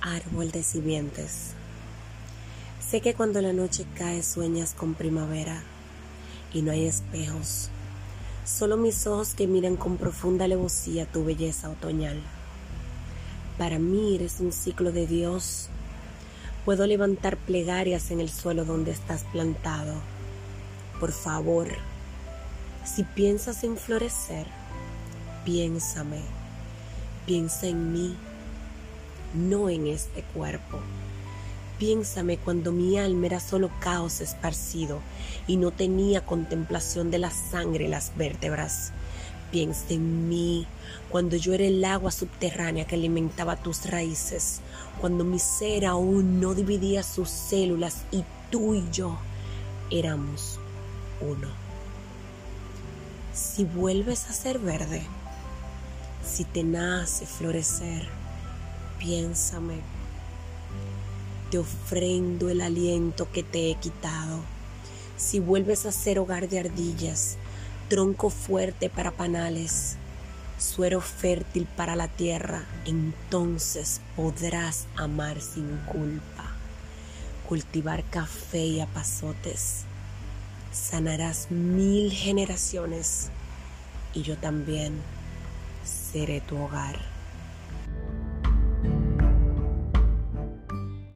Árbol de simientes. Sé que cuando la noche cae sueñas con primavera y no hay espejos, solo mis ojos que miran con profunda alevosía tu belleza otoñal. Para mí eres un ciclo de Dios. Puedo levantar plegarias en el suelo donde estás plantado. Por favor, si piensas en florecer, piénsame, piensa en mí no en este cuerpo. Piénsame cuando mi alma era solo caos esparcido y no tenía contemplación de la sangre y las vértebras. Piensa en mí cuando yo era el agua subterránea que alimentaba tus raíces, cuando mi ser aún no dividía sus células y tú y yo éramos uno. Si vuelves a ser verde, si te nace florecer, piénsame. Te ofrendo el aliento que te he quitado. Si vuelves a ser hogar de ardillas, tronco fuerte para panales, suero fértil para la tierra, entonces podrás amar sin culpa, cultivar café y apazotes, sanarás mil generaciones y yo también seré tu hogar.